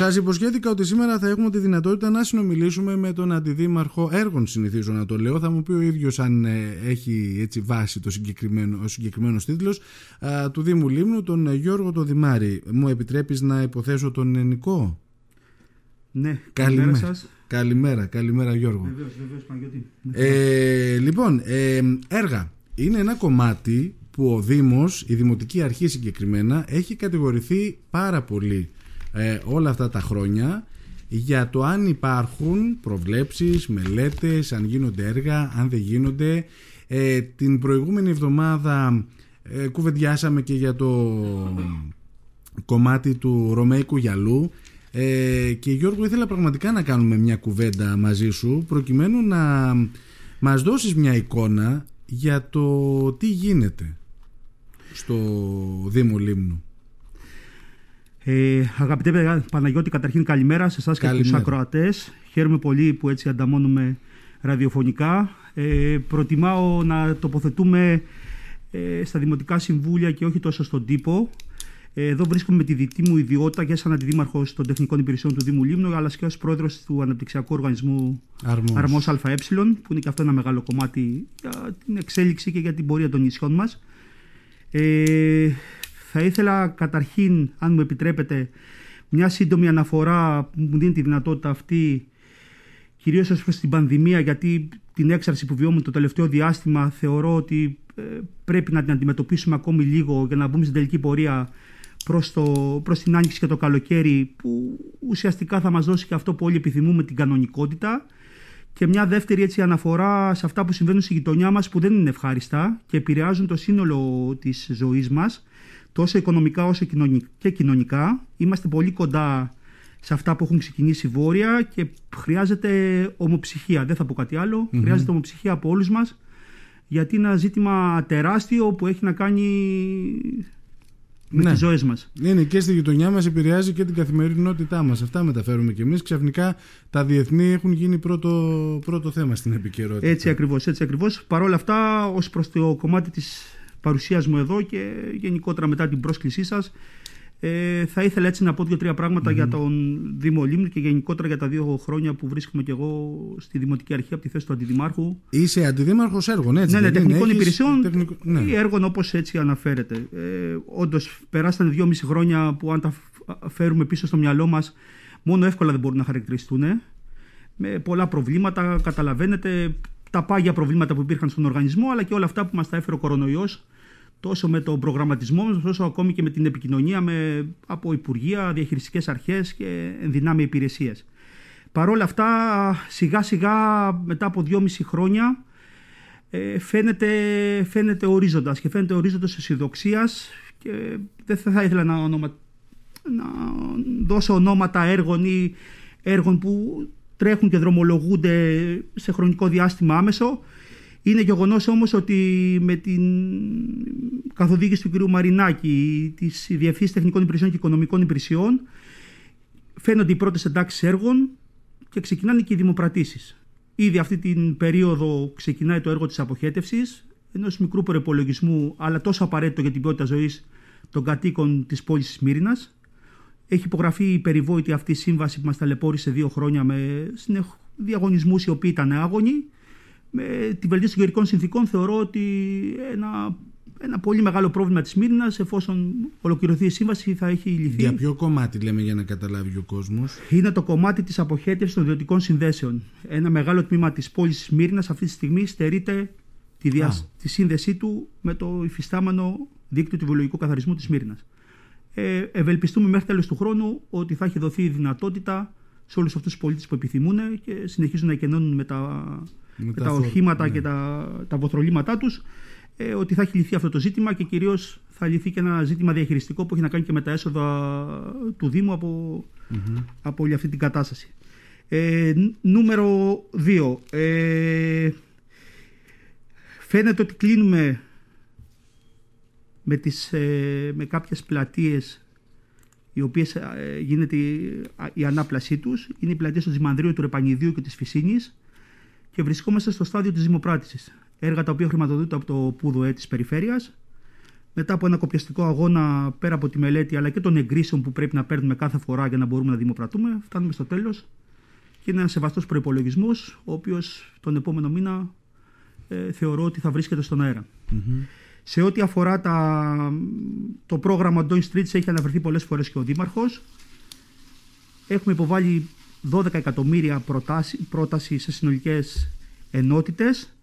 Σα υποσχέθηκα ότι σήμερα θα έχουμε τη δυνατότητα να συνομιλήσουμε με τον Αντιδήμαρχο Έργων, συνηθίζω να το λέω. Θα μου πει ο ίδιος αν ε, έχει έτσι βάση το συγκεκριμένο, ο συγκεκριμένος τίτλος του Δήμου Λίμνου, τον Γιώργο το Δημάρη. Μου επιτρέπεις να υποθέσω τον Νικό. Ναι, καλημέρα σας. Καλημέρα, καλημέρα Γιώργο. Βεβαίως, βεβαίως Παναγιώτη. Ε, λοιπόν, ε, έργα. Είναι ένα κομμάτι που ο Δήμος, η Δημοτική Αρχή συγκεκριμένα, έχει κατηγορηθεί πάρα πολύ ε, όλα αυτά τα χρόνια για το αν υπάρχουν προβλέψεις, μελέτες, αν γίνονται έργα, αν δεν γίνονται. Ε, την προηγούμενη εβδομάδα ε, κουβεντιάσαμε και για το κομμάτι του Ρωμαϊκού Γυαλού ε, και Γιώργο ήθελα πραγματικά να κάνουμε μια κουβέντα μαζί σου προκειμένου να μας δώσεις μια εικόνα για το τι γίνεται στο Δήμο Λίμνου. Ε, αγαπητέ Παναγιώτη, καταρχήν καλημέρα σε εσάς και τους ακροατές. Χαίρομαι πολύ που έτσι ανταμώνουμε ραδιοφωνικά. Ε, προτιμάω να τοποθετούμε ε, στα Δημοτικά Συμβούλια και όχι τόσο στον τύπο. Ε, εδώ βρίσκομαι με τη δική μου ιδιότητα και σαν αντιδήμαρχος των τεχνικών υπηρεσιών του Δήμου Λίμνου, αλλά και ως πρόεδρος του Αναπτυξιακού Οργανισμού Αρμός ΑΕ, που είναι και αυτό ένα μεγάλο κομμάτι για την εξέλιξη και για την πορεία των νησιών μας. Ε, θα ήθελα καταρχήν, αν μου επιτρέπετε, μια σύντομη αναφορά που μου δίνει τη δυνατότητα αυτή, κυρίως ως προς την πανδημία, γιατί την έξαρση που βιώνουμε το τελευταίο διάστημα θεωρώ ότι ε, πρέπει να την αντιμετωπίσουμε ακόμη λίγο για να μπούμε στην τελική πορεία προς, το, προς την άνοιξη και το καλοκαίρι που ουσιαστικά θα μας δώσει και αυτό που όλοι επιθυμούμε την κανονικότητα. Και μια δεύτερη έτσι αναφορά σε αυτά που συμβαίνουν στη γειτονιά μας που δεν είναι ευχάριστα και επηρεάζουν το σύνολο της ζωής μας τόσο οικονομικά όσο και κοινωνικά. Είμαστε πολύ κοντά σε αυτά που έχουν ξεκινήσει βόρεια και χρειάζεται ομοψυχία. Δεν θα πω κάτι Χρειάζεται ομοψυχία από όλους μας γιατί είναι ένα ζήτημα τεράστιο που έχει να κάνει με ναι. τις ζωές μας. Είναι και στη γειτονιά μας, επηρεάζει και την καθημερινότητά μας. Αυτά μεταφέρουμε κι εμείς. Ξαφνικά τα διεθνή έχουν γίνει πρώτο, πρώτο θέμα στην επικαιρότητα. Έτσι ακριβώς. Έτσι ακριβώς. Παρ' όλα αυτά, ως προς το κομμάτι της παρουσία μου εδώ και γενικότερα μετά την πρόσκλησή σας, ε, θα ήθελα έτσι να πω δύο-τρία για τον Δήμο Λίμνου και γενικότερα για τα δύο χρόνια που βρίσκομαι και εγώ στη Δημοτική Αρχή από τη θέση του Αντιδημάρχου. Είσαι Αντιδήμαρχο έργων, έτσι. Ναι, ναι, τεχνικών έχεις... υπηρεσιών τεχνικο... ναι. ή έργων όπως έτσι αναφέρεται. Ε, Όντως, περάσανε δυόμιση χρόνια που αν τα φέρουμε πίσω στο μυαλό μας, μόνο εύκολα δεν μπορούν να χαρακτηριστούν. Με πολλά προβλήματα, καταλαβαίνετε τα πάγια προβλήματα που υπήρχαν στον οργανισμό, αλλά και όλα αυτά που μας τα έφερε ο κορονοϊός τόσο με τον προγραμματισμό μας, όσο ακόμη και με την επικοινωνία με, από υπουργεία, διαχειριστικές αρχές και ενδυνάμει υπηρεσίες. Παρ' όλα αυτά, σιγά σιγά μετά από δυόμιση χρόνια ε, φαίνεται, φαίνεται ορίζοντας και φαίνεται ορίζοντας αισιοδοξίας και δεν θα ήθελα να, ονομα, να δώσω ονόματα έργων ή έργων που τρέχουν και δρομολογούνται σε χρονικό διάστημα άμεσο είναι γεγονός όμως ότι με την καθοδήγηση του κ. Μαρινάκη, της Διευθύνσης Τεχνικών Υπηρεσιών και Οικονομικών Υπηρεσιών, φαίνονται οι πρώτες εντάξεις έργων και ξεκινάνε και οι δημοπρατήσεις. Ήδη αυτή την περίοδο ξεκινάει το έργο της αποχέτευσης ενός μικρού προπολογισμού, αλλά τόσο απαραίτητο για την ποιότητα ζωής των κατοίκων της πόλης της Μύρινας. Έχει υπογραφεί η περιβόητη αυτή σύμβαση που μας ταλαιπώρησε δύο χρόνια με διαγωνισμούς οι οποίοι ήταν άγωνοι με τη βελτίωση των γεωρικών συνθήκων θεωρώ ότι ένα, ένα πολύ μεγάλο πρόβλημα της Μύρινας εφόσον ολοκληρωθεί η σύμβαση θα έχει λυθεί. Για ποιο κομμάτι λέμε για να καταλάβει ο κόσμος; Είναι το κομμάτι της αποχέτευσης των ιδιωτικών συνδέσεων. Ένα μεγάλο τμήμα της πόλης της Μύρινας αυτή τη στιγμή στερείται τη, δια... τη σύνδεσή του με το υφιστάμενο δίκτυο του βιολογικού καθαρισμού της Μύρινας. Ε, ευελπιστούμε μέχρι τέλος του χρόνου ότι θα έχει δοθεί η δυνατότητα σε όλους αυτούς τους πολίτες που επιθυμούν και συνεχίζουν να εκενώνουν με τα με τα, οχήματα ναι. και τα, τα βοθρολήματά τους ε, ότι θα έχει λυθεί αυτό το ζήτημα και κυρίως θα λυθεί και ένα ζήτημα διαχειριστικό που έχει να κάνει και με τα έσοδα του Δήμου από, από όλη αυτή την κατάσταση. Ε, νούμερο 2. Ε, φαίνεται ότι κλείνουμε με, τις, ε, με κάποιες πλατείες οι οποίες ε, γίνεται η, η ανάπλασή τους. Είναι οι πλατείες του Τζιμανδρίου, του Ρεπανιδίου και της Φυσίνης και βρισκόμαστε στο στάδιο της δημοπράτησης. Έργα τα οποία χρηματοδοτούνται από το ΠΟΥΔΟΕ της περιφέρειας μετά από ένα κοπιαστικό αγώνα πέρα από τη μελέτη αλλά και των εγκρίσεων που πρέπει να παίρνουμε κάθε φορά για να μπορούμε να δημοπρατούμε, φτάνουμε στο τέλος και είναι ένας σεβαστός προπολογισμό, ο οποίος τον επόμενο μήνα ε, θεωρώ ότι θα βρίσκεται στον αερα Σε ό,τι αφορά τα, το πρόγραμμα Joint Streets έχει αναφερθεί πολλές φορές και ο Δήμαρχος. Έχουμε υποβάλει 12 εκατομμύρια προτάση, πρόταση σε συνολικές ενότητες.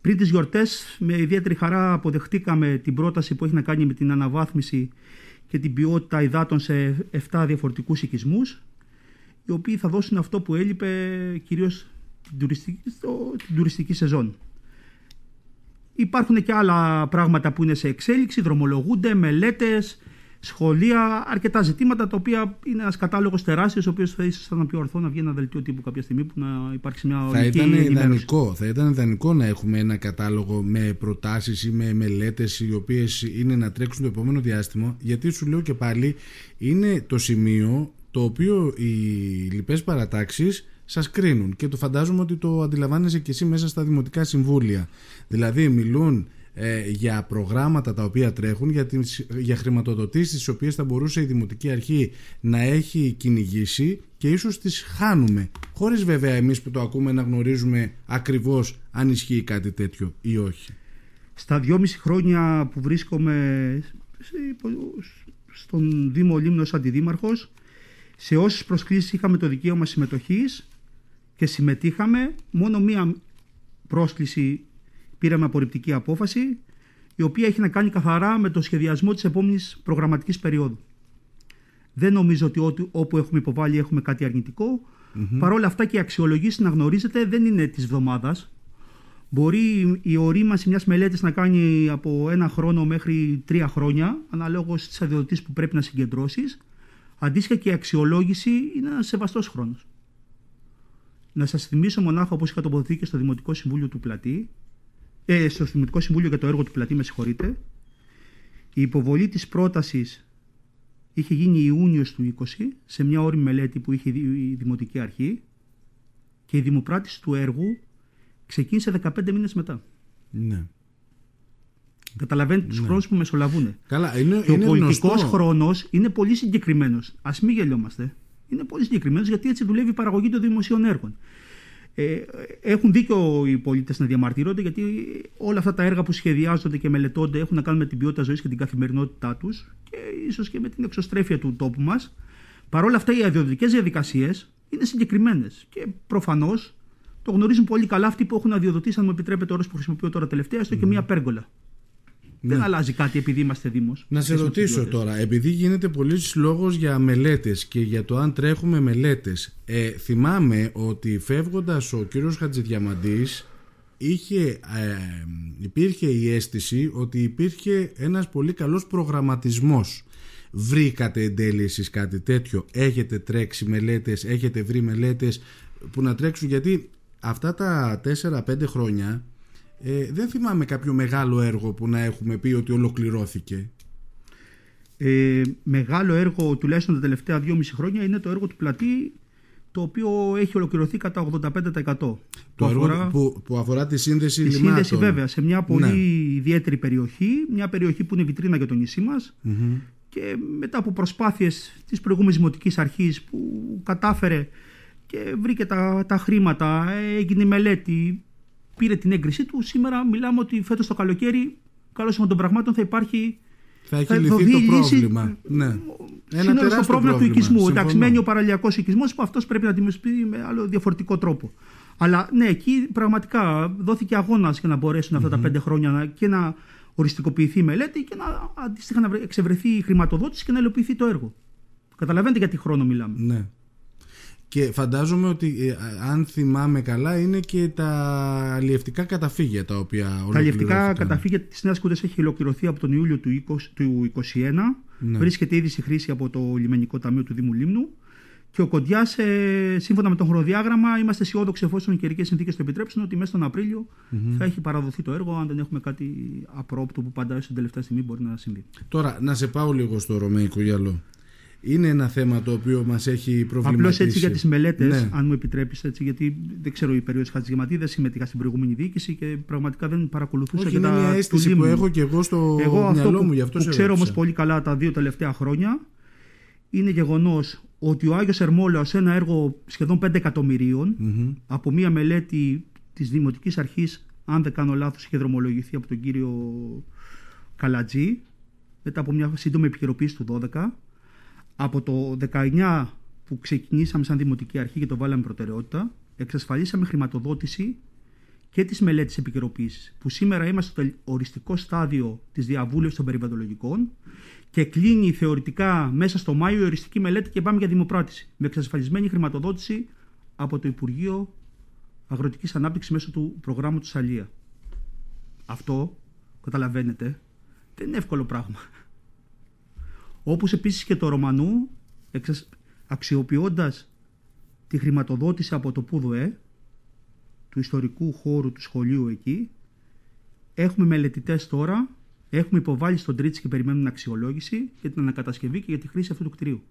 Πριν τις γιορτές με ιδιαίτερη χαρά αποδεχτήκαμε την πρόταση που έχει να κάνει με την αναβάθμιση και την ποιότητα υδάτων σε 7 διαφορετικούς οικισμούς οι οποίοι θα δώσουν αυτό που έλειπε κυρίως την τουριστική, την τουριστική σεζόν. Υπάρχουν και άλλα πράγματα που είναι σε εξέλιξη, δρομολογούνται, μελέτες, σχολεία, αρκετά ζητήματα τα οποία είναι ένας κατάλογος τεράστιος, ο οποίος θα ήσασταν πιο ορθό να βγει ένα δελτίο τύπου κάποια στιγμή που να υπάρξει μια θα ήταν ιδανικό, Θα ήταν ιδανικό να έχουμε ένα κατάλογο με προτάσεις ή με μελέτες οι οποίες είναι να τρέξουν το επόμενο διάστημα, γιατί σου λέω και πάλι είναι το σημείο το οποίο οι λοιπές παρατάξεις σας κρίνουν και το φαντάζομαι ότι το αντιλαμβάνεσαι και εσύ μέσα στα δημοτικά συμβούλια. Δηλαδή μιλούν ε, για προγράμματα τα οποία τρέχουν, για, τις, για χρηματοδοτήσεις τις οποίες θα μπορούσε η Δημοτική Αρχή να έχει κυνηγήσει και ίσως τις χάνουμε. Χωρίς βέβαια εμείς που το ακούμε να γνωρίζουμε ακριβώς αν ισχύει κάτι τέτοιο ή όχι. Στα δυόμιση χρόνια που βρίσκομαι στον Δήμο Λίμνος Αντιδήμαρχος σε όσες προσκλήσεις είχαμε το δικαίωμα συμμετοχής και συμμετείχαμε, μόνο μία πρόσκληση πήραμε απορριπτική απόφαση, η οποία έχει να κάνει καθαρά με το σχεδιασμό της επόμενης προγραμματικής περίοδου. Δεν νομίζω ότι όπου έχουμε υποβάλει έχουμε κάτι αρνητικό. Mm-hmm. Παρ' όλα αυτά και οι αξιολογήσεις να γνωρίζετε δεν είναι της εβδομάδα. Μπορεί η ορίμαση μιας μελέτης να κάνει από ένα χρόνο μέχρι τρία χρόνια, αναλόγως της αδειοδοτής που πρέπει να συγκεντρώσεις. Αντίστοιχα και η αξιολόγηση είναι ένας σεβαστός χρόνος. Να σας θυμίσω μονάχα όπως είχα τοποθετεί και στο Δημοτικό Συμβούλιο του Πλατή, ε, στο Δημοτικό Συμβούλιο για το έργο του Πλατή, με συγχωρείτε, η υποβολή της πρότασης είχε γίνει Ιούνιος του 20 σε μια όρη μελέτη που είχε η Δημοτική Αρχή και η δημοπράτηση του έργου ξεκίνησε 15 μήνες μετά. Ναι. Καταλαβαίνετε τους ναι. χρόνους που μεσολαβούν. Καλά, είναι, και ο πολιτικός χρόνος είναι πολύ συγκεκριμένος. Α μην γελιόμαστε. Είναι πολύ συγκεκριμένος γιατί έτσι δουλεύει η παραγωγή των δημοσίων έργων. Ε, έχουν δίκιο οι πολίτες να διαμαρτύρονται γιατί όλα αυτά τα έργα που σχεδιάζονται και μελετώνται έχουν να κάνουν με την ποιότητα ζωής και την καθημερινότητά τους και ίσως και με την εξωστρέφεια του τόπου μας. Παρ' όλα αυτά, οι αδειοδοτικές διαδικασίες είναι συγκεκριμένες και προφανώς το γνωρίζουν πολύ καλά αυτοί που έχουν αδειοδοτήσει, αν μου επιτρέπετε, όρος που χρησιμοποιώ τώρα τελευταία, έστω και μία πέργολα. Δεν ναι. αλλάζει κάτι επειδή είμαστε Δήμος. Να σε ρωτήσω τώρα, επειδή γίνεται πολλής λόγος για μελέτες και για το αν τρέχουμε μελέτες. Ε, θυμάμαι ότι φεύγοντας ο κύριος Χατζηδιαμαντής είχε, ε, υπήρχε η αίσθηση ότι υπήρχε ένας πολύ καλός προγραμματισμός. Βρήκατε εν τέλει εσείς κάτι τέτοιο, έχετε τρέξει μελέτες, έχετε βρει μελέτες που να τρέξουν; Γιατί αυτά τα 4-5 χρόνια ε, δεν θυμάμαι κάποιο μεγάλο έργο που να έχουμε πει ότι ολοκληρώθηκε. Ε, μεγάλο έργο τουλάχιστον τα τελευταία 2,5 χρόνια είναι το έργο του Πλατή το οποίο έχει ολοκληρωθεί κατά 85%. Το που, αφορά, που, που αφορά τη σύνδεση τη σύνδεση βέβαια σε μια πολύ ναι. ιδιαίτερη περιοχή, μια περιοχή που είναι βιτρίνα για το νησί μας και μετά από προσπάθειες της προηγούμενης δημοτικής αρχής που κατάφερε και βρήκε τα, τα χρήματα, έγινε μελέτη, πήρε την έγκρισή του. Σήμερα μιλάμε ότι φέτος το καλοκαίρι, καλώς των πραγμάτων, θα υπάρχει. Θα έχει θα λυθεί το πρόβλημα. Ναι. Ένα τεράστιο πρόβλημα, του οικισμού. Εντάξει, μένει ο παραλιακός οικισμός που αυτός πρέπει να αντιμετωπίσει με άλλο διαφορετικό τρόπο. Αλλά ναι, εκεί πραγματικά δόθηκε αγώνας για να μπορέσουν αυτά τα πέντε χρόνια και να οριστικοποιηθεί η μελέτη και να αντίστοιχα να εξευρεθεί η χρηματοδότηση και να υλοποιηθεί το έργο. Καταλαβαίνετε για τι χρόνο μιλάμε. Ναι. Και φαντάζομαι ότι ε, αν θυμάμαι καλά είναι και τα αλλιευτικά καταφύγια τα οποία ολοκληρώθηκαν. Τα αλλιευτικά καταφύγια της Νέας Κούτας έχει ολοκληρωθεί από τον Ιούλιο του 2021. Ναι. Βρίσκεται ήδη σε χρήση από το Λιμενικό Ταμείο του Δήμου Λίμνου. Και ο Κοντιάς, ε, σύμφωνα με το χρονοδιάγραμμα, είμαστε αισιόδοξοι εφόσον οι καιρικές συνθήκες το επιτρέψουν ότι μέσα στον απριλιο θα έχει παραδοθεί το έργο, αν δεν έχουμε κάτι απρόπτο που πάντα στην τελευταία στιγμή μπορεί να συμβεί. Τώρα, να σε πάω λίγο στο Ρωμαϊκό γυαλό. Είναι ένα θέμα το οποίο μας έχει προβληματίσει. Απλώς έτσι για τις μελέτες, ναι. αν μου επιτρέπεις, γιατί δεν ξέρω η περίοδος Χατζηγεματή, δεν συμμετείχα στην προηγούμενη διοίκηση και πραγματικά δεν παρακολουθούσα Όχι, είναι μια αίσθηση που έχω και εγώ στο εγώ μυαλό αυτό μου. Γι' αυτό που ξέρω όμως πολύ καλά τα δύο τελευταία χρόνια είναι γεγονός ότι ο Άγιος Ερμόλαος ένα έργο σχεδόν 5 εκατομμυριων από μια μελέτη της Δημοτικής Αρχής αν δεν κάνω λάθος είχε δρομολογηθεί από τον κύριο Καλατζή μετά από μια σύντομη επικαιροποίηση του 12 από το 19 που ξεκινήσαμε σαν Δημοτική Αρχή και το βάλαμε προτεραιότητα εξασφαλίσαμε χρηματοδότηση και της μελέτης επικαιροποίησης, που σήμερα είμαστε στο οριστικό στάδιο της διαβούλευσης των περιβαλλοντολογικών και κλείνει θεωρητικά μέσα στο Μάιο η οριστική μελέτη και πάμε για δημοπράτηση. Με εξασφαλισμένη χρηματοδότηση από το Υπουργείο Αγροτικής Ανάπτυξης μέσω του προγράμματος Αλία. Αυτό, καταλαβαίνετε, δεν είναι εύκολο πράγμα. Όπως επίσης και το Ρωμανού, αξιοποιώντας τη χρηματοδότηση από το ΠΟΥΔΟΕ, του ιστορικού χώρου του σχολείου εκεί, έχουμε μελετητές τώρα Έχουμε υποβάλει στον Τρίτσι και περιμένουμε αξιολόγηση για την ανακατασκευή και για τη χρήση αυτού του κτηρίου.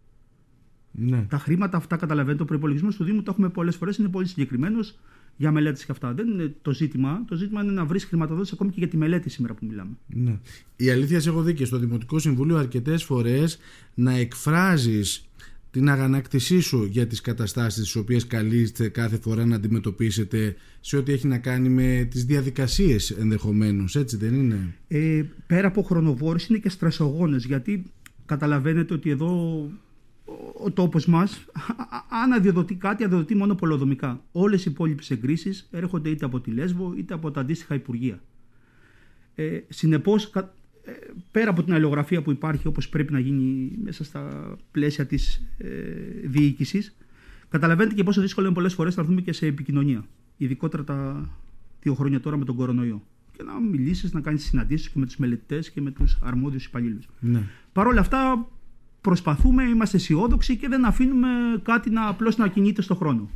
Ναι. Τα χρήματα αυτά, καταλαβαίνετε, ο προπολογισμό του Δήμου το έχουμε πολλές φορές, είναι πολύ συγκεκριμένος για μελέτες και αυτά. Δεν είναι το ζήτημα. Το ζήτημα είναι να βρεις χρηματοδότηση ακόμη και για τη μελέτη σήμερα που μιλάμε. Ναι. Η αλήθεια, σε έχω δει και στο Δημοτικό Συμβούλιο αρκετές φορές να εκφράζεις την αγανάκτησή σου για τις καταστάσεις τις οποίες καλείστε κάθε φορά να αντιμετωπίσετε σε ό,τι έχει να κάνει με τις διαδικασίες ενδεχομένως, έτσι δεν είναι; Ε, πέρα από χρονοβόρες είναι και στρεσογόνες γιατί καταλαβαίνετε ότι εδώ ο τόπος μας αν αδειοδοτεί κάτι αδειοδοτεί μόνο πολεοδομικά. Όλες οι υπόλοιπες εγκρίσεις έρχονται είτε από τη Λέσβο είτε από τα αντίστοιχα υπουργεία. Ε, συνεπώς ε, πέρα από την αλληλογραφία που υπάρχει όπως πρέπει να γίνει μέσα στα πλαίσια της ε, διοίκησης καταλαβαίνετε και πόσο δύσκολο είναι πολλές φορές να έρθουμε και σε επικοινωνία ειδικότερα τα δύο χρόνια τώρα με τον κορονοϊό και να μιλήσεις, να κάνεις συναντήσεις και με τους μελετητές και με τους αρμόδιους υπαλλήλους. Ναι. Παρ' όλα αυτά προσπαθούμε, είμαστε αισιόδοξοι και δεν αφήνουμε κάτι να απλώς να κινείται στον χρόνο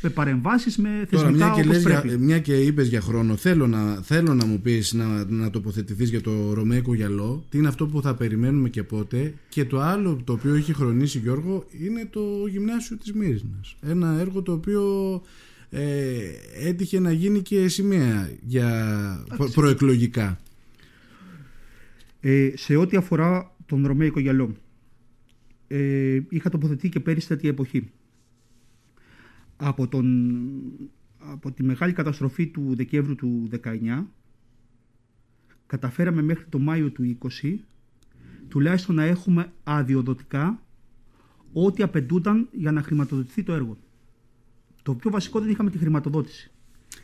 με παρεμβάσεις, με θεσμικά Τώρα, μια και, πρέπει. Για, μια και είπες για χρόνο, θέλω να, θέλω να μου πεις να, να τοποθετηθείς για το Ρωμαϊκό γυαλό. Τι είναι αυτό που θα περιμένουμε και πότε; Και το άλλο το οποίο έχει χρονίσει, Γιώργο, είναι το γυμνάσιο της Μύρισνα. Ένα έργο το οποίο ε, έτυχε να γίνει και σημαία για προεκλογικά. Ε, σε ό,τι αφορά τον Ρωμαϊκό γυαλό, ε, είχα τοποθετεί και πέρυσι τέτοια εποχή από, τον, από τη μεγάλη καταστροφή του Δεκέμβρου του 19 καταφέραμε μέχρι το Μάιο του 20 τουλάχιστον να έχουμε αδειοδοτικά ό,τι απαιτούνταν για να χρηματοδοτηθεί το έργο. Το πιο βασικό δεν είχαμε τη χρηματοδότηση.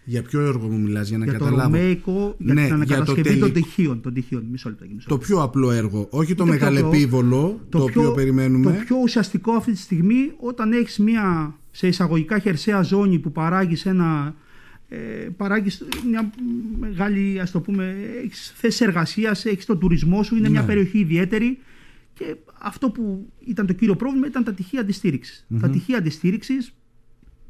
Για ποιο έργο μου μιλάς για να για καταλάβω. Το Ρωμαϊκό, για ναι, την ανακατασκευή των τυχείων. Των τυχείων. Μισό λεπτό, μισό Το πιο απλό έργο, όχι το, το μεγαλεπίβολο το, το, οποίο περιμένουμε. Το πιο ουσιαστικό αυτή τη στιγμή όταν έχεις μια σε εισαγωγικά χερσαία ζώνη που παράγεις ένα ε, παράγεις μια μεγάλη ας το πούμε έχεις θέσεις εργασίας, έχεις τον τουρισμό σου είναι μια ναι. περιοχή ιδιαίτερη και αυτό που ήταν το κύριο πρόβλημα ήταν τα τυχεία αντιστήριξης. Τα τυχεία αντιστήριξης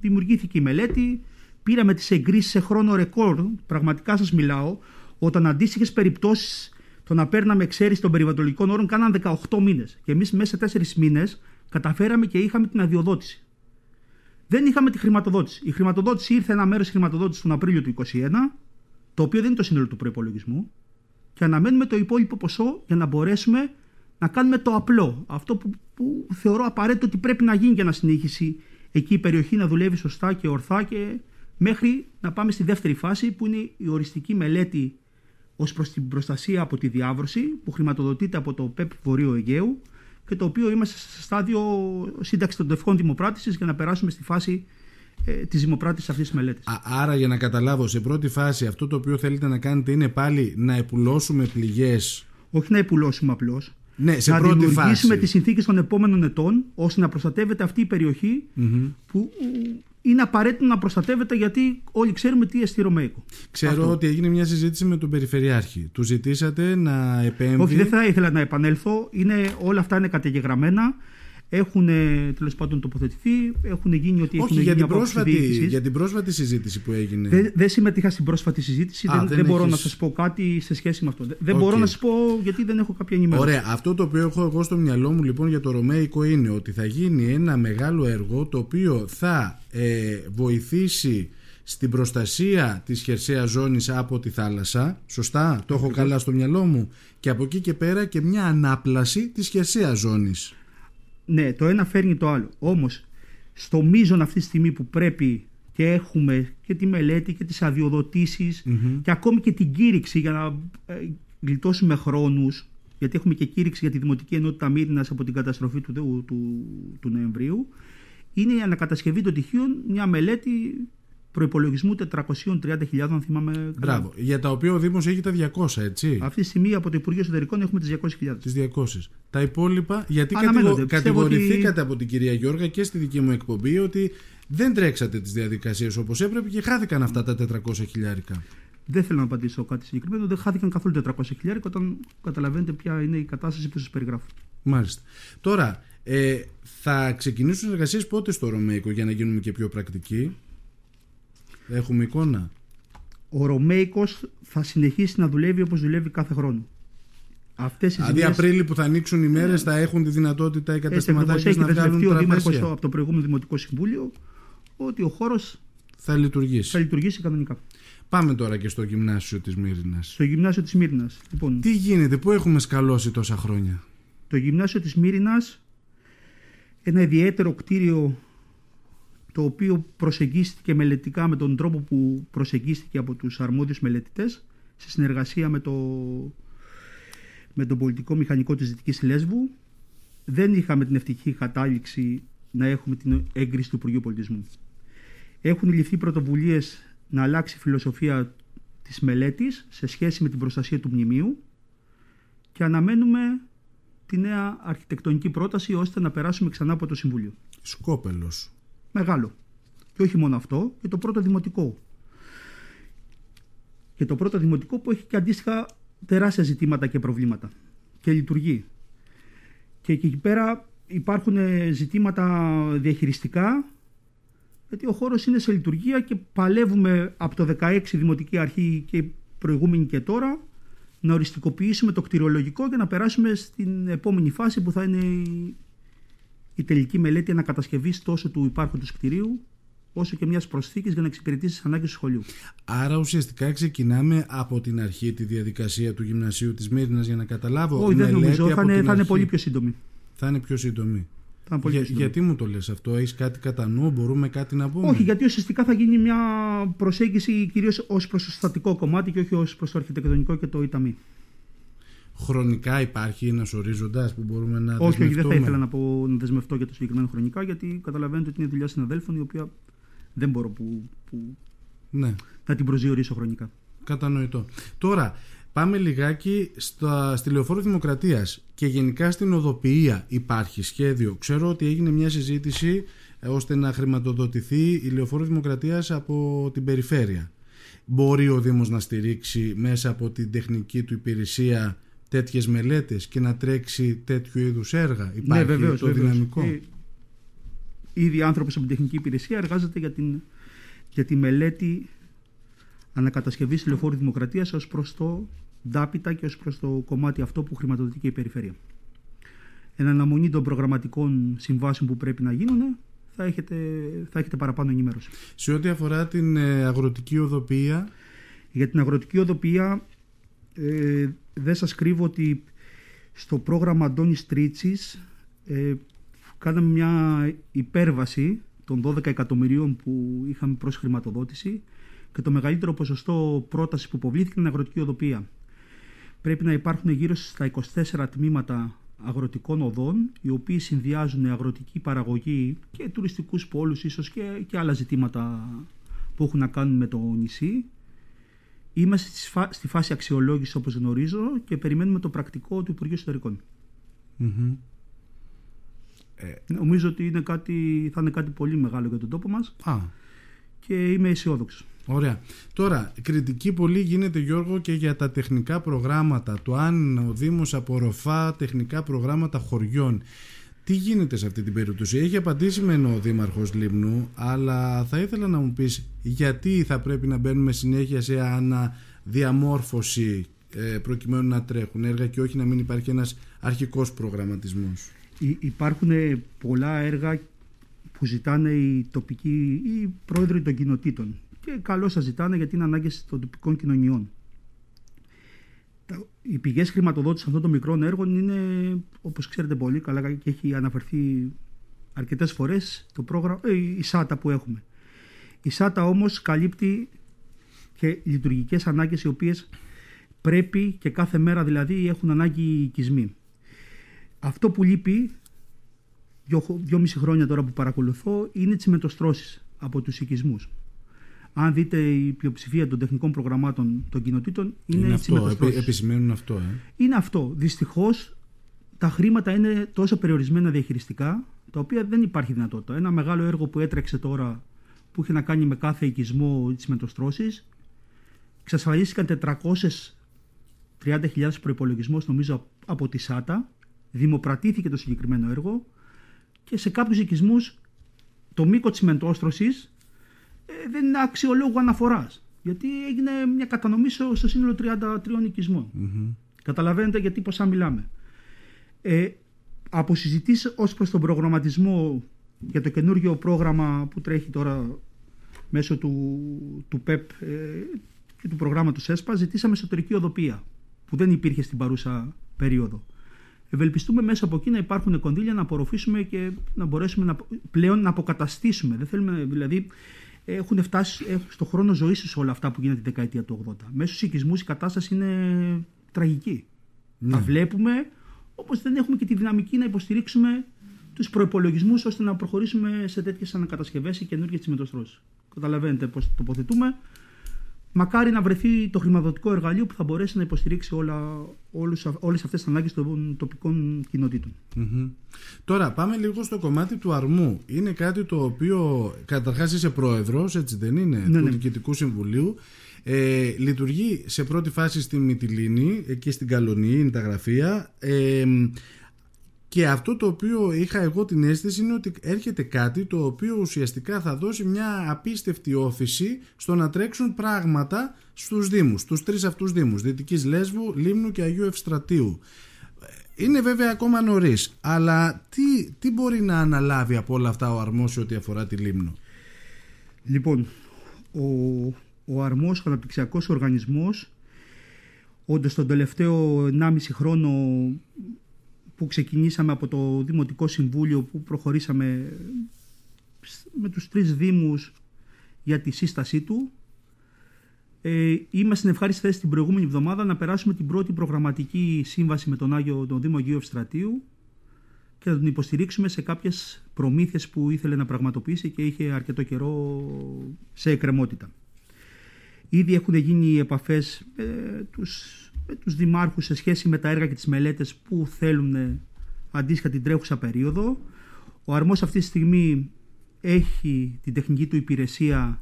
δημιουργήθηκε η μελέτη, πήραμε τις εγκρίσεις σε χρόνο ρεκόρ, πραγματικά σας μιλάω, όταν αντίστοιχες περιπτώσεις το να παίρναμε εξαίρεση των περιβαλλοντικών όρων κάναν 18 μήνες και εμείς μέσα σε 4 μήνες καταφέραμε και είχαμε την αδειοδότηση. Δεν είχαμε τη χρηματοδότηση. Η χρηματοδότηση ήρθε ένα μέρος της χρηματοδότησης τον Απρίλιο του 2021, το οποίο δεν είναι το σύνολο του προπολογισμού, και αναμένουμε το υπόλοιπο ποσό για να μπορέσουμε να κάνουμε το απλό. Αυτό που, που θεωρώ απαραίτητο ότι πρέπει να γίνει για να συνεχίσει εκεί η περιοχή να δουλεύει σωστά και ορθά και μέχρι να πάμε στη δεύτερη φάση που είναι η οριστική μελέτη ως προς την προστασία από τη διάβρωση που χρηματοδοτείται από το ΠΕΠ Βορείου Αιγαίου και το οποίο είμαστε σε στάδιο σύνταξης των τευχών δημοπράτησης για να περάσουμε στη φάση ε, της δημοπράτησης αυτής της μελέτης. Άρα, για να καταλάβω, σε πρώτη φάση αυτό το οποίο θέλετε να κάνετε είναι πάλι να επουλώσουμε πληγές; Όχι να επουλώσουμε απλώς. Ναι, σε να πρώτη δημιουργήσουμε τις συνθήκες των επόμενων ετών ώστε να προστατεύεται αυτή η περιοχή που είναι απαραίτητο να προστατεύεται γιατί όλοι ξέρουμε τι εστί Ρωμαϊκό. Ξέρω ότι έγινε μια συζήτηση με τον Περιφερειάρχη. Του ζητήσατε να επέμβει. Όχι, δεν θα ήθελα να επανέλθω. Είναι, όλα αυτά είναι καταγεγραμμένα. Έχουν τέλος πάντων τοποθετηθεί, έχουν γίνει ότι Όχι, έχουν για, γίνει την πρόσφατη, για την πρόσφατη συζήτηση που έγινε. Δεν, δεν συμμετείχα στην πρόσφατη συζήτηση, Α, δεν, δεν δεν μπορώ έχεις- να σας πω κάτι σε σχέση με αυτό. Δεν- Δεν Οκ. μπορώ να σας πω γιατί δεν έχω κάποια ενημέρωση. Ωραία. Αυτό το οποίο έχω εγώ στο μυαλό μου λοιπόν για το Ρωμαϊκό είναι ότι θα γίνει ένα μεγάλο έργο το οποίο θα ε, βοηθήσει στην προστασία της χερσαίας ζώνης από τη θάλασσα. Σωστά, το έχω καλά στο μυαλό μου. Και από εκεί και πέρα και μια ανάπλαση της χερσαίας ζώνης. Ναι, το ένα φέρνει το άλλο. Όμως, στο μείζον αυτή τη στιγμή που πρέπει και έχουμε και τη μελέτη και τις αδειοδοτήσεις και ακόμη και την κήρυξη για να ε, γλιτώσουμε χρόνους γιατί έχουμε και κήρυξη για τη Δημοτική Ενότητα Μύρινας από την καταστροφή του, του, του, του Νοεμβρίου είναι η ανακατασκευή των τυχείων μια μελέτη προπολογισμού 430.000 αν θυμάμαι καλά. Μπράβο. Για τα οποία ο Δήμος έχει τα 200, έτσι. Αυτή τη στιγμή από το Υπουργείο Εσωτερικών έχουμε τις 200.000. Τις 200. Τα υπόλοιπα, γιατί Αναμένονται. κατηγο- Πιστεύω κατηγορηθήκατε από την κυρία Γιώργα και στη δική μου εκπομπή ότι δεν τρέξατε τις διαδικασίες όπως έπρεπε και χάθηκαν αυτά τα 400 χιλιάρικα. Δεν θέλω να απαντήσω κάτι συγκεκριμένο. Δεν χάθηκαν καθόλου 400 χιλιάρικα όταν καταλαβαίνετε ποια είναι η κατάσταση που σας περιγράφω. Μάλιστα. Τώρα, ε, θα ξεκινήσουν εργασίες πότε στο Ρωμαϊκό για να γίνουμε και πιο πρακτικοί; Έχουμε εικόνα. Ο Ρωμαϊκός θα συνεχίσει να δουλεύει όπως δουλεύει κάθε χρόνο. Αυτές οι Δηλαδή, ζημιές- Απρίλη που θα ανοίξουν οι μέρες θα έχουν τη δυνατότητα οι Έτσι ακριβώς καταστηματάρχε έχει να βγάλουν δεσμευτεί ο Δήμαρχος τραπέζια. από το προηγούμενο Δημοτικό Συμβούλιο ότι ο χώρος Θα λειτουργήσει. θα λειτουργήσει κανονικά. Πάμε τώρα και στο γυμνάσιο της Μύρινας. Στο γυμνάσιο της Μύρινας. Λοιπόν, Τι γίνεται, πού έχουμε σκαλώσει τόσα χρόνια; το γυμνάσιο της Μύρινας ένα ιδιαίτερο κτίριο το οποίο προσεγγίστηκε μελετικά με τον τρόπο που προσεγγίστηκε από τους αρμόδιους μελετητές σε συνεργασία με, το, με τον πολιτικό μηχανικό της Δυτικής Λέσβου δεν είχαμε την ευτυχή κατάληξη να έχουμε την έγκριση του Υπουργείου Πολιτισμού. Έχουν ληφθεί πρωτοβουλίες να αλλάξει η φιλοσοφία της μελέτης σε σχέση με την προστασία του μνημείου και αναμένουμε τη νέα αρχιτεκτονική πρόταση ώστε να περάσουμε ξανά από το Συμβούλιο. Σκόπελος. Μεγάλο. Και όχι μόνο αυτό, και το πρώτο δημοτικό. Και το πρώτο δημοτικό που έχει και αντίστοιχα τεράστια ζητήματα και προβλήματα. Και λειτουργεί. Και εκεί πέρα υπάρχουν ε, ζητήματα διαχειριστικά, γιατί ο χώρος είναι σε λειτουργία και παλεύουμε από το 16 Δημοτική Αρχή και προηγούμενη και τώρα να οριστικοποιήσουμε το κτηριολογικό και να περάσουμε στην επόμενη φάση που θα είναι η, η τελική μελέτη ανακατασκευής τόσο του υπάρχοντος κτηρίου όσο και μιας προσθήκης για να εξυπηρετήσει τις ανάγκες του σχολείου. Άρα ουσιαστικά ξεκινάμε από την αρχή τη διαδικασία του γυμνασίου της Μύρινας για να καταλάβω. Όχι, δεν μελέτη νομίζω. Θα από είναι, την θα είναι αρχή. πολύ πιο σύντομη. Θα είναι πιο σύντομη. Θα είναι πολύ Για- πιο σύντομη. γιατί μου το λες αυτό, έχεις κάτι κατά νου, μπορούμε κάτι να πούμε; Όχι, γιατί ουσιαστικά θα γίνει μια προσέγγιση κυρίως ως προς το στατικό κομμάτι και όχι ως προς το αρχιτεκτονικό και το ΙΤΑΜΗ. Χρονικά υπάρχει ένας ορίζοντας που μπορούμε να Όχι, όχι, δεν θα δεσμευτούμε; ήθελα να, πω, να δεσμευτώ για το συγκεκριμένο χρονικά, γιατί καταλαβαίνετε ότι είναι δουλειά συναδέλφων η οποία δεν μπορώ που, που, Ναι, να την προσδιορίσω χρονικά. κατανοητό. Τώρα, πάμε λιγάκι στα, στη Λεωφόρο Δημοκρατίας και γενικά στην οδοποιία υπάρχει σχέδιο. Ξέρω ότι έγινε μια συζήτηση ε, ώστε να χρηματοδοτηθεί η Λεωφόρο Δημοκρατίας από την περιφέρεια. Μπορεί ο Δήμος να στηρίξει μέσα από την τεχνική του υπηρεσία τέτοιες μελέτες και να τρέξει τέτοιου είδους έργα. Υπάρχει ναι, βεβαίως, το βεβαίως. δυναμικό; Ε, Ήδη άνθρωπος από την τεχνική υπηρεσία εργάζεται για, την, για τη μελέτη ανακατασκευής λεωφόρου δημοκρατίας ως προς το ντάπιτα και ως προς το κομμάτι αυτό που χρηματοδοτεί και η περιφέρεια. Εν αναμονή των προγραμματικών συμβάσεων που πρέπει να γίνουν θα έχετε, θα έχετε παραπάνω ενημέρωση. Σε ό,τι αφορά την ε, αγροτική οδοποιία, Για την αγροτική οδοποιία ε, δεν σας κρύβω ότι στο πρόγραμμα Αντώνης Τρίτσης ε, κάναμε μια υπέρβαση των 12 εκατομμυρίων που είχαμε προς χρηματοδότηση και το μεγαλύτερο ποσοστό πρότασης που υποβλήθηκε είναι αγροτική οδοποιία. Πρέπει να υπάρχουν γύρω στα 24 τμήματα αγροτικών οδών οι οποίοι συνδυάζουν αγροτική παραγωγή και τουριστικούς πόλους ίσως και, και άλλα ζητήματα που έχουν να κάνουν με το νησί Είμαστε στη φα- στη φάση αξιολόγησης όπως γνωρίζω και περιμένουμε το πρακτικό του Υπουργείου Εσωτερικών. μμμ. Νομίζω ότι είναι κάτι, θα είναι κάτι πολύ μεγάλο για τον τόπο μας Α, και είμαι αισιόδοξος. Ωραία. Τώρα, κριτική πολύ γίνεται Γιώργο και για τα τεχνικά προγράμματα. Το αν ο Δήμος απορροφά τεχνικά προγράμματα χωριών. Τι γίνεται σε αυτή την περίπτωση; Έχει απαντήσει με ο Δήμαρχος Λίμνου, αλλά θα ήθελα να μου πεις γιατί θα πρέπει να μπαίνουμε συνέχεια σε αναδιαμόρφωση ε, προκειμένου να τρέχουν έργα και όχι να μην υπάρχει ένας αρχικός προγραμματισμός. Υπάρχουν πολλά έργα που ζητάνε οι τοπικοί ή οι πρόεδροι των κοινοτήτων και καλώς σας ζητάνε γιατί είναι ανάγκες των τοπικών κοινωνιών. Οι πηγές χρηματοδότησης αυτών των μικρών έργων είναι, όπως ξέρετε πολύ καλά και έχει αναφερθεί αρκετές φορές το πρόγραμμα, ε, η ΣΑΤΑ που έχουμε. Η ΣΑΤΑ όμως καλύπτει και λειτουργικές ανάγκες οι οποίες πρέπει και κάθε μέρα δηλαδή έχουν ανάγκη οι οικισμοί. Αυτό που λείπει, δύο, μισή χρόνια τώρα που παρακολουθώ, είναι τι μετοστρώσει από τους οικισμούς. Αν δείτε η πλειοψηφία των τεχνικών προγραμμάτων των κοινοτήτων είναι, είναι αυτό, επι, επισημαίνουν αυτό. Ε. Είναι αυτό. Δυστυχώς τα χρήματα είναι τόσο περιορισμένα διαχειριστικά, τα οποία δεν υπάρχει δυνατότητα. Ένα μεγάλο έργο που έτρεξε τώρα, που είχε να κάνει με κάθε οικισμό της μετοστρώσει, εξασφαλίστηκαν 430.000 προπολογισμό, νομίζω, από τη ΣΑΤΑ δημοπρατήθηκε το συγκεκριμένο έργο και σε κάποιους οικισμούς το μήκος της μεντόστρωσης ε, δεν είναι αξιολόγου αναφοράς. Γιατί έγινε μια κατανομή στο, σύνολο 33 οικισμών. Καταλαβαίνετε γιατί ποσά μιλάμε. Ε, από συζητήσεις ως προς τον προγραμματισμό για το καινούργιο πρόγραμμα που τρέχει τώρα μέσω του, του ΠΕΠ ε, και του προγράμματος ΕΣΠΑ ζητήσαμε εσωτερική οδοπία που δεν υπήρχε στην παρούσα περίοδο. Ευελπιστούμε μέσα από εκεί να υπάρχουν κονδύλια να απορροφήσουμε και να μπορέσουμε να, πλέον να αποκαταστήσουμε. Δεν θέλουμε, δηλαδή, έχουν φτάσει στο χρόνο ζωής τους όλα αυτά που γίνανε τη δεκαετία του 80. Μέσω στου οικισμού η κατάσταση είναι τραγική. Ναι. Τα βλέπουμε, όπως δεν έχουμε και τη δυναμική να υποστηρίξουμε τους προπολογισμού ώστε να προχωρήσουμε σε τέτοιες ανακατασκευές ή καινούργιες τσιμετοστρώσει. Καταλαβαίνετε πώς τοποθετούμε μακάρι να βρεθεί το χρηματοδοτικό εργαλείο που θα μπορέσει να υποστηρίξει όλα, όλους, όλες αυτές τις ανάγκες των τοπικών Τώρα πάμε λίγο στο κομμάτι του αρμού. Είναι κάτι το οποίο καταρχάς είσαι πρόεδρος, έτσι δεν είναι, ναι, του ναι. Διοικητικού Συμβουλίου. Ε, λειτουργεί σε πρώτη φάση στη Μυτιλίνη και στην Καλονή, είναι τα γραφεία. Ε, και αυτό το οποίο είχα εγώ την αίσθηση είναι ότι έρχεται κάτι το οποίο ουσιαστικά θα δώσει μια απίστευτη όθηση στο να τρέξουν πράγματα στους Δήμους, στους τρεις αυτούς Δήμους, Δυτικής Λέσβου, Λίμνου και Αγίου Ευστρατείου. Είναι βέβαια ακόμα νωρίς, αλλά τι, τι μπορεί να αναλάβει από όλα αυτά ο αρμός ό,τι αφορά τη Λίμνο; Λοιπόν, ο, ο αρμός ο αναπτυξιακός οργανισμός όντως τον τελευταίο 1,5 χρόνο που ξεκινήσαμε από το Δημοτικό Συμβούλιο που προχωρήσαμε με τους τρεις Δήμους για τη σύστασή του. Ε, είμαστε στην ευχάριστη θέση την προηγούμενη εβδομάδα να περάσουμε την πρώτη προγραμματική σύμβαση με τον, Άγιο, τον Δήμο Αγίου Ευστρατείου και να τον υποστηρίξουμε σε κάποιες προμήθειες που ήθελε να πραγματοποιήσει και είχε αρκετό καιρό σε εκκρεμότητα. Ήδη έχουν γίνει επαφές με τους με τους δημάρχους σε σχέση με τα έργα και τις μελέτες που θέλουν αντίστοιχα την τρέχουσα περίοδο. Ο αρμός αυτή τη στιγμή έχει την τεχνική του υπηρεσία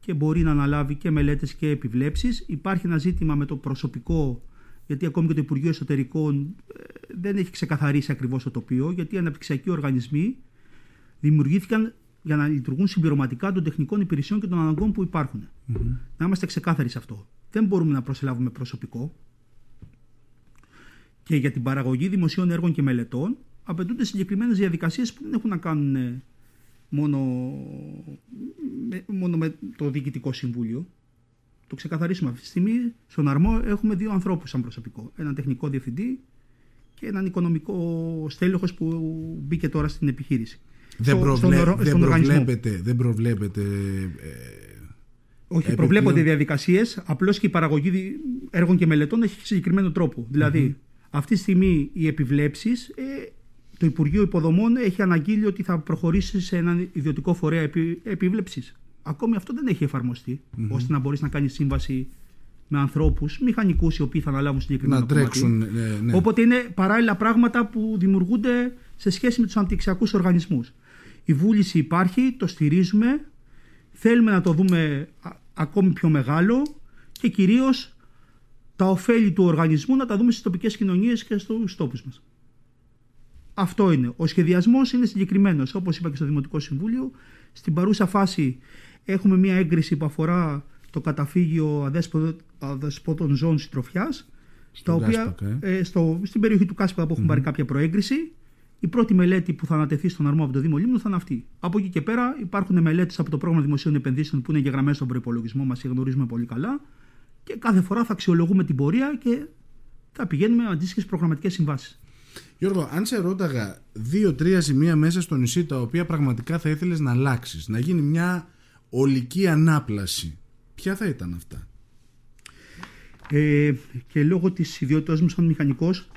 και μπορεί να αναλάβει και μελέτες και επιβλέψεις. Υπάρχει ένα ζήτημα με το προσωπικό, γιατί ακόμη και το Υπουργείο Εσωτερικών ε, δεν έχει ξεκαθαρίσει ακριβώς το τοπίο, γιατί οι αναπτυξιακοί οργανισμοί δημιουργήθηκαν για να λειτουργούν συμπληρωματικά των τεχνικών υπηρεσιών και των αναγκών που υπάρχουν. Να είμαστε ξεκάθαροι σε αυτό. Δεν μπορούμε να προσελάβουμε προσωπικό και για την παραγωγή δημοσίων έργων και μελετών απαιτούνται συγκεκριμένες διαδικασίες που δεν έχουν να κάνουν ε, μόνο, μόνο με το Διοικητικό Συμβούλιο. Το ξεκαθαρίσουμε αυτή τη στιγμή. Στον αρμό έχουμε δύο ανθρώπους σαν προσωπικό. Έναν τεχνικό διευθυντή και έναν οικονομικό στέλεχος που μπήκε τώρα στην επιχείρηση. Δεν, προβλέ, στον, δεν, προβλέπετε, δεν προβλέπετε ε, όχι, προβλέπονται διαδικασίες. Απλώς και η παραγωγή έργων και μελετών έχει συγκεκριμένο τρόπο. Δηλαδή, αυτή τη στιγμή οι επιβλέψεις, ε, το Υπουργείο Υποδομών έχει αναγγείλει ότι θα προχωρήσει σε έναν ιδιωτικό φορέα επί, επίβλεψη. Ακόμη αυτό δεν έχει ώστε να μπορείς να κάνεις σύμβαση με ανθρώπους, μηχανικούς οι οποίοι θα αναλάβουν συγκεκριμένα Να τρέξουν. Ναι, ναι. Οπότε είναι παράλληλα πράγματα που δημιουργούνται σε σχέση με τους αναπτυξιακούς οργανισμούς. Η βούληση υπάρχει, το στηρίζουμε. Θέλουμε να το δούμε ακόμη πιο μεγάλο και κυρίως τα ωφέλη του οργανισμού να τα δούμε στις τοπικές κοινωνίες και στους τόπους μας. αυτό είναι. Ο σχεδιασμός είναι συγκεκριμένος. Όπως είπα και στο Δημοτικό Συμβούλιο, στην παρούσα φάση έχουμε μια έγκριση που αφορά το καταφύγιο αδεσπότων ζώων συντροφιάς. Ε. ε. στο, στην περιοχή του Κάσπακα που εχουμε πάρει κάποια προέγκριση. Η πρώτη μελέτη που θα ανατεθεί στον αρμό από το Δήμο Λίμνου θα είναι αυτή. Από εκεί και πέρα υπάρχουν μελέτες από το πρόγραμμα δημοσίων επενδύσεων που είναι γεγραμμένε στον προπολογισμό μας και γνωρίζουμε πολύ καλά. Και κάθε φορά θα αξιολογούμε την πορεία και θα πηγαίνουμε με αντίστοιχες προγραμματικές συμβάσεις. Γιώργο, αν σε ρώταγα δύο-τρία σημεία μέσα στο νησί τα οποία πραγματικά θα ήθελες να αλλάξεις, να γίνει μια ολική ανάπλαση, ποια θα ήταν αυτά; Ε, και λόγω της ιδιότητας μου σαν μηχανικός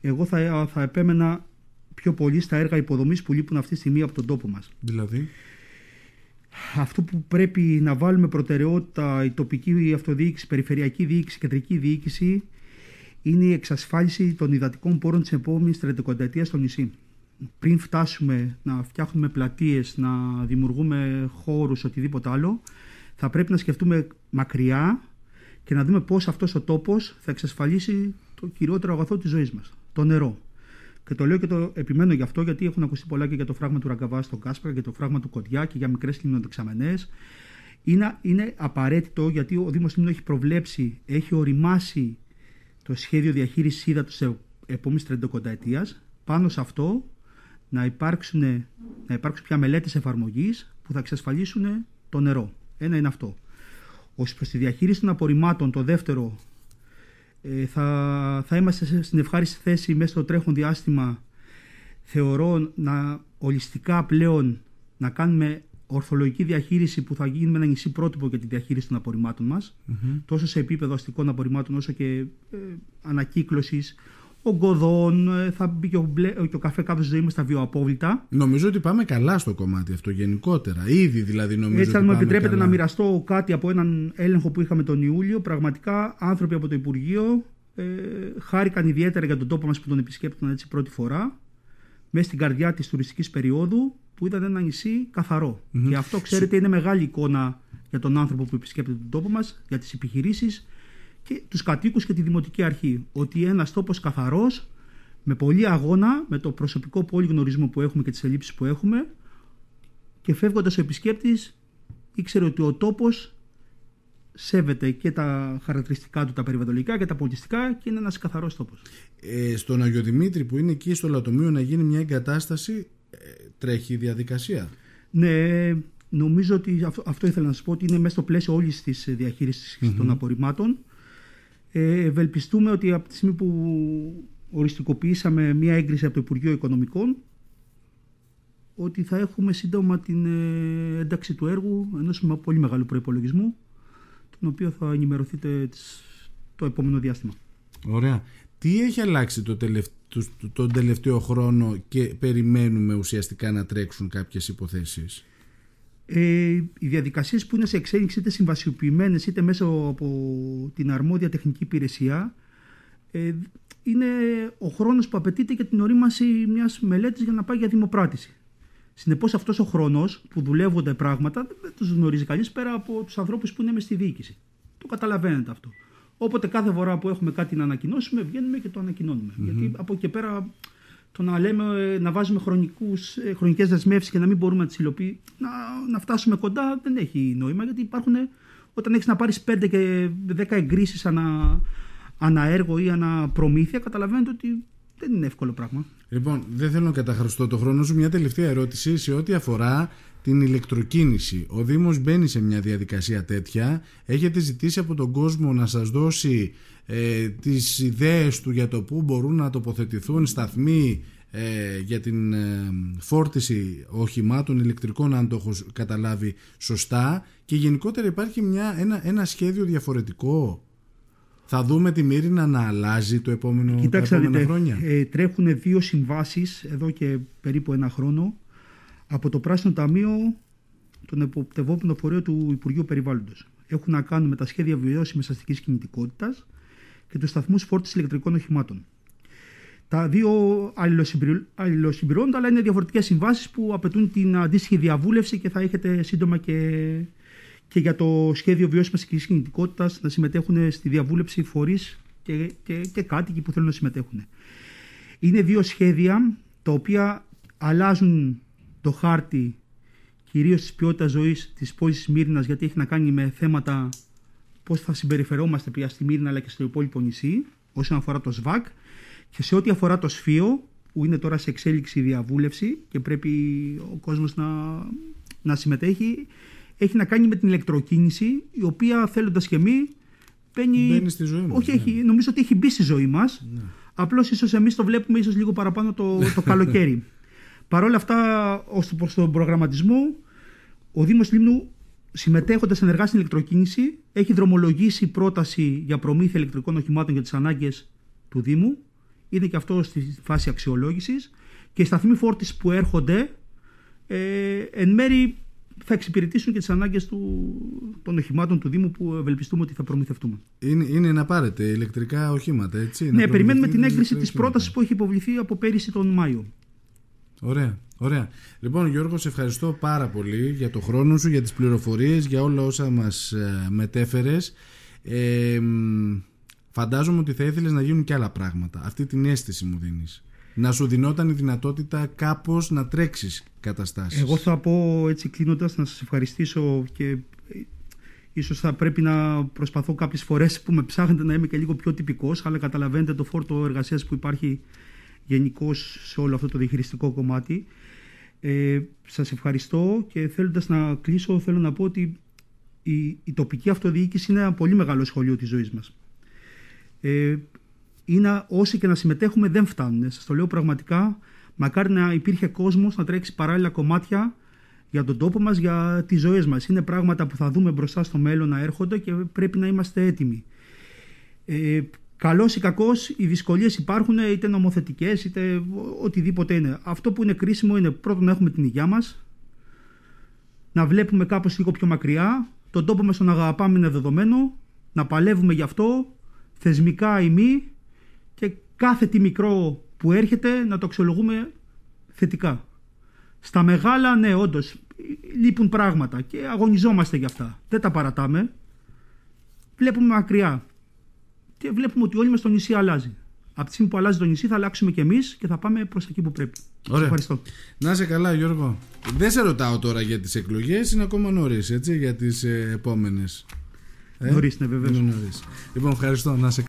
εγώ θα, θα επέμενα πιο πολύ στα έργα υποδομής που λείπουν αυτή τη στιγμή από τον τόπο μας. Δηλαδή; Αυτό που πρέπει να βάλουμε προτεραιότητα η τοπική αυτοδιοίκηση, η περιφερειακή διοίκηση, η κεντρική διοίκηση είναι η εξασφάλιση των υδατικών πόρων της επόμενης τρετοκονταετίας στο νησί. Πριν φτάσουμε να φτιάχνουμε πλατείες, να δημιουργούμε χώρους, οτιδήποτε άλλο, θα πρέπει να σκεφτούμε μακριά και να δούμε πώς αυτός ο τόπος θα εξασφαλίσει το κυριότερο αγαθό της ζωής μας, το νερό. Και το λέω και το επιμένω γι' αυτό, γιατί έχουν ακουστεί πολλά και για το φράγμα του Ραγκαβά στο Κάσπρα και το φράγμα του Κοντιά και για μικρές λιμνοδεξαμενές. Είναι, είναι απαραίτητο γιατί ο Δήμος Λίμνου έχει προβλέψει, έχει οριμάσει το σχέδιο διαχείρισης ύδατο της επόμενης 30 ετία. Πάνω σε αυτό να υπάρξουν, να υπάρξουν πια μελέτες εφαρμογής που θα εξασφαλίσουν το νερό. Ένα είναι αυτό. Ω προς τη διαχείριση των απορριμμάτων, το δεύτερο, ε, θα, θα είμαστε στην ευχάριστη θέση μέσα στο τρέχον διάστημα, θεωρώ, να ολιστικά πλέον να κάνουμε ορθολογική διαχείριση που θα γίνει με ένα νησί πρότυπο για τη διαχείριση των απορριμμάτων μας, τόσο σε επίπεδο αστικών απορριμμάτων όσο και ε, ανακύκλωσης, ογκωδών, ε, θα μπει και ο, μπλε, και ο καφέ κάτω ζωή με στα βιοαπόβλητα. Νομίζω ότι πάμε καλά στο κομμάτι αυτό γενικότερα. Ήδη δηλαδή νομίζω. Έτσι, αν μου επιτρέπετε να μοιραστώ κάτι από έναν έλεγχο που είχαμε τον Ιούλιο, πραγματικά άνθρωποι από το Υπουργείο ε, χάρηκαν ιδιαίτερα για τον τόπο μας που τον επισκέπτονταν έτσι πρώτη φορά, μέσα στην καρδιά της τουριστικής περίοδου, που ήταν ένα νησί Και αυτό, ξέρετε, είναι μεγάλη εικόνα για τον άνθρωπο που επισκέπτεται τον τόπο μας, για τις επιχειρήσεις και τους κατοίκους και τη Δημοτική Αρχή. Ότι ένας τόπος καθαρός, με πολύ αγώνα, με το προσωπικό γνωρισμό που έχουμε και τις ελλείψεις που έχουμε και φεύγοντας ο επισκέπτης ήξερε ότι ο τόπος σέβεται και τα χαρακτηριστικά του τα περιβαλλοντικά και τα πολιτιστικά και είναι ένας καθαρός τόπος. Ε, στον Αγιο Δημήτρη που είναι εκεί στο Λατομείο να γίνει μια εγκατάσταση ε, τρέχει η διαδικασία. Ναι, νομίζω ότι αυτό, αυτό ήθελα να σας πω ότι είναι μέσα στο πλαίσιο όλης της διαχείρισης των απορριμμάτων ε, ευελπιστούμε ότι από τη στιγμή που οριστικοποιήσαμε μια έγκριση από το Υπουργείο Οικονομικών ότι θα έχουμε σύντομα την ε, ένταξη του έργου ενός πολύ μεγάλου προϋπολογισμού τον οποίο θα ενημερωθείτε το επόμενο διάστημα. Ωραία. Τι έχει αλλάξει το τον τελευταίο χρόνο και περιμένουμε ουσιαστικά να τρέξουν κάποιες υποθέσεις; Ε, οι διαδικασίες που είναι σε εξέλιξη είτε συμβασιοποιημένες είτε μέσω από την αρμόδια τεχνική υπηρεσία ε, είναι ο χρόνος που απαιτείται για την ορίμαση μιας μελέτης για να πάει για δημοπράτηση. Συνεπώς, αυτός ο χρόνος που δουλεύονται πράγματα δεν τους γνωρίζει κανείς πέρα από τους ανθρώπους που είναι μες στη διοίκηση. Το καταλαβαίνετε αυτό. Όποτε κάθε φορά που έχουμε κάτι να ανακοινώσουμε, βγαίνουμε και το ανακοινώνουμε. Γιατί από εκεί και πέρα το να λέμε, να βάζουμε χρονικούς, ε, χρονικές δεσμεύσεις και να μην μπορούμε να τις υλοποιήσουμε, να, να φτάσουμε κοντά δεν έχει νόημα γιατί υπάρχουν, όταν έχεις να πάρεις 5 και 10 εγκρίσεις ανα, ανα έργο ή ανα προμήθεια, καταλαβαίνετε ότι δεν είναι εύκολο πράγμα. Λοιπόν, δεν θέλω να καταχρωστώ το χρόνο σου. Μια τελευταία ερώτηση σε ό,τι αφορά την ηλεκτροκίνηση. Ο Δήμος μπαίνει σε μια διαδικασία τέτοια. Έχετε ζητήσει από τον κόσμο να σας δώσει ε, τις ιδέες του για το πού μπορούν να τοποθετηθούν σταθμοί ε, για την ε, φόρτιση οχημάτων ηλεκτρικών αν το έχω καταλάβει σωστά και γενικότερα υπάρχει μια, ένα, ένα σχέδιο διαφορετικό θα δούμε τη Μύρινα να αλλάζει το επόμενο, Κοιτάξτε, τα επόμενα χρόνια. Ε, τρέχουν δύο συμβάσεις εδώ και περίπου ένα χρόνο από το Πράσινο Ταμείο τον εποπτευόμενο φορέο του Υπουργείου Περιβάλλοντος. Έχουν να κάνουν με τα σχέδια βιώσιμης αστικής κινητικότητας και του σταθμούς φόρτισης ηλεκτρικών οχημάτων. Τα δύο αλληλοσυμπληρώνονται, αλλά είναι διαφορετικές συμβάσεις που απαιτούν την αντίστοιχη διαβούλευση και θα έχετε σύντομα και, και για το σχέδιο βιώσιμης και κινητικότητας να συμμετέχουν στη διαβούλευση φορείς και, και, και κάτοικοι που θέλουν να συμμετέχουν. Είναι δύο σχέδια τα οποία αλλάζουν το χάρτη κυρίως της ποιότητας ζωής της πόλης Μύρνας γιατί έχει να κάνει με θέματα πώς θα συμπεριφερόμαστε πια στη Μύρνα αλλά και στο υπόλοιπο νησί όσον αφορά το ΣΒΑΚ και σε ό,τι αφορά το ΣΦΙΟ που είναι τώρα σε εξέλιξη διαβούλευση και πρέπει ο κόσμος να, να συμμετέχει έχει να κάνει με την ηλεκτροκίνηση η οποία θέλοντας και μη μπαίνει, μπαίνει στη ζωή μας. Όχι, έχει, ναι. νομίζω ότι έχει μπει στη ζωή μας. Ναι. Απλώς ίσως εμείς το βλέπουμε ίσως λίγο παραπάνω το, το καλοκαίρι. Παρ' όλα αυτά, ως προς τον προγραμματισμό, ο Δήμος Λίμνου συμμετέχοντας ενεργά στην ηλεκτροκίνηση, έχει δρομολογήσει πρόταση για προμήθεια ηλεκτρικών οχημάτων για τις ανάγκες του Δήμου. Είναι και αυτό στη φάση αξιολόγησης. Και οι σταθμοί φόρτισης που έρχονται, ε, εν μέρη θα εξυπηρετήσουν και τις ανάγκες των οχημάτων του Δήμου που ευελπιστούμε ότι θα προμηθευτούμε. Είναι, είναι να πάρετε ηλεκτρικά οχήματα, έτσι. Ναι, περιμένουμε την έγκριση της πρότασης που έχει υποβληθεί από πέρυσι τον Μάιο. Ωραία, ωραία. Λοιπόν Γιώργο, σε ευχαριστώ πάρα πολύ για το χρόνο σου, για τις πληροφορίες, για όλα όσα μας ε, μετέφερες. Ε, φαντάζομαι ότι θα ήθελες να γίνουν και άλλα πράγματα. Αυτή την αίσθηση μου δίνεις. Να σου δινόταν η δυνατότητα κάπως να τρέξεις καταστάσεις. Εγώ θα πω έτσι κλείνοντας να σας ευχαριστήσω και ε, ίσως θα πρέπει να προσπαθώ κάποιες φορές που με ψάχνετε να είμαι και λίγο πιο τυπικός αλλά καταλαβαίνετε το φόρτο εργασίας που υπάρχει γενικώς σε όλο αυτό το διαχειριστικό κομμάτι. Ε, σας ευχαριστώ και θέλοντας να κλείσω θέλω να πω ότι η, η τοπική αυτοδιοίκηση είναι ένα πολύ μεγάλο σχολείο της ζωής μας. Ε, είναι, όσοι και να συμμετέχουμε δεν φτάνουν. Σας το λέω πραγματικά. Μακάρι να υπήρχε κόσμος να τρέξει παράλληλα κομμάτια για τον τόπο μας, για τις ζωές μας. Είναι πράγματα που θα δούμε μπροστά στο μέλλον να έρχονται και πρέπει να είμαστε έτοιμοι. Ε, Καλός ή κακός, οι δυσκολίες υπάρχουν, είτε νομοθετικές, είτε οτιδήποτε είναι. Αυτό που είναι κρίσιμο είναι πρώτον να έχουμε την υγεία μας, να βλέπουμε κάπως λίγο πιο μακριά, τον τόπο μας τον αγαπάμε είναι δεδομένο, να παλεύουμε γι' αυτό, θεσμικά ή μη, και κάθε τι μικρό που έρχεται να το αξιολογούμε θετικά. Στα μεγάλα, ναι, όντως, λείπουν πράγματα και αγωνιζόμαστε γι' αυτά. Δεν τα παρατάμε. Βλέπουμε μακριά και βλέπουμε ότι όλοι μας το νησί αλλάζει. Από τη στιγμή που αλλάζει το νησί θα αλλάξουμε κι εμείς και θα πάμε προς εκεί που πρέπει. Ωραία. ευχαριστώ. Να είσαι καλά, Γιώργο. Δεν σε ρωτάω τώρα για τις εκλογές, είναι ακόμα νωρίς, έτσι, για τις ε, επόμενες. Ε; Νωρίς, ναι, βεβαίως. Λοιπόν, ευχαριστώ. Να σε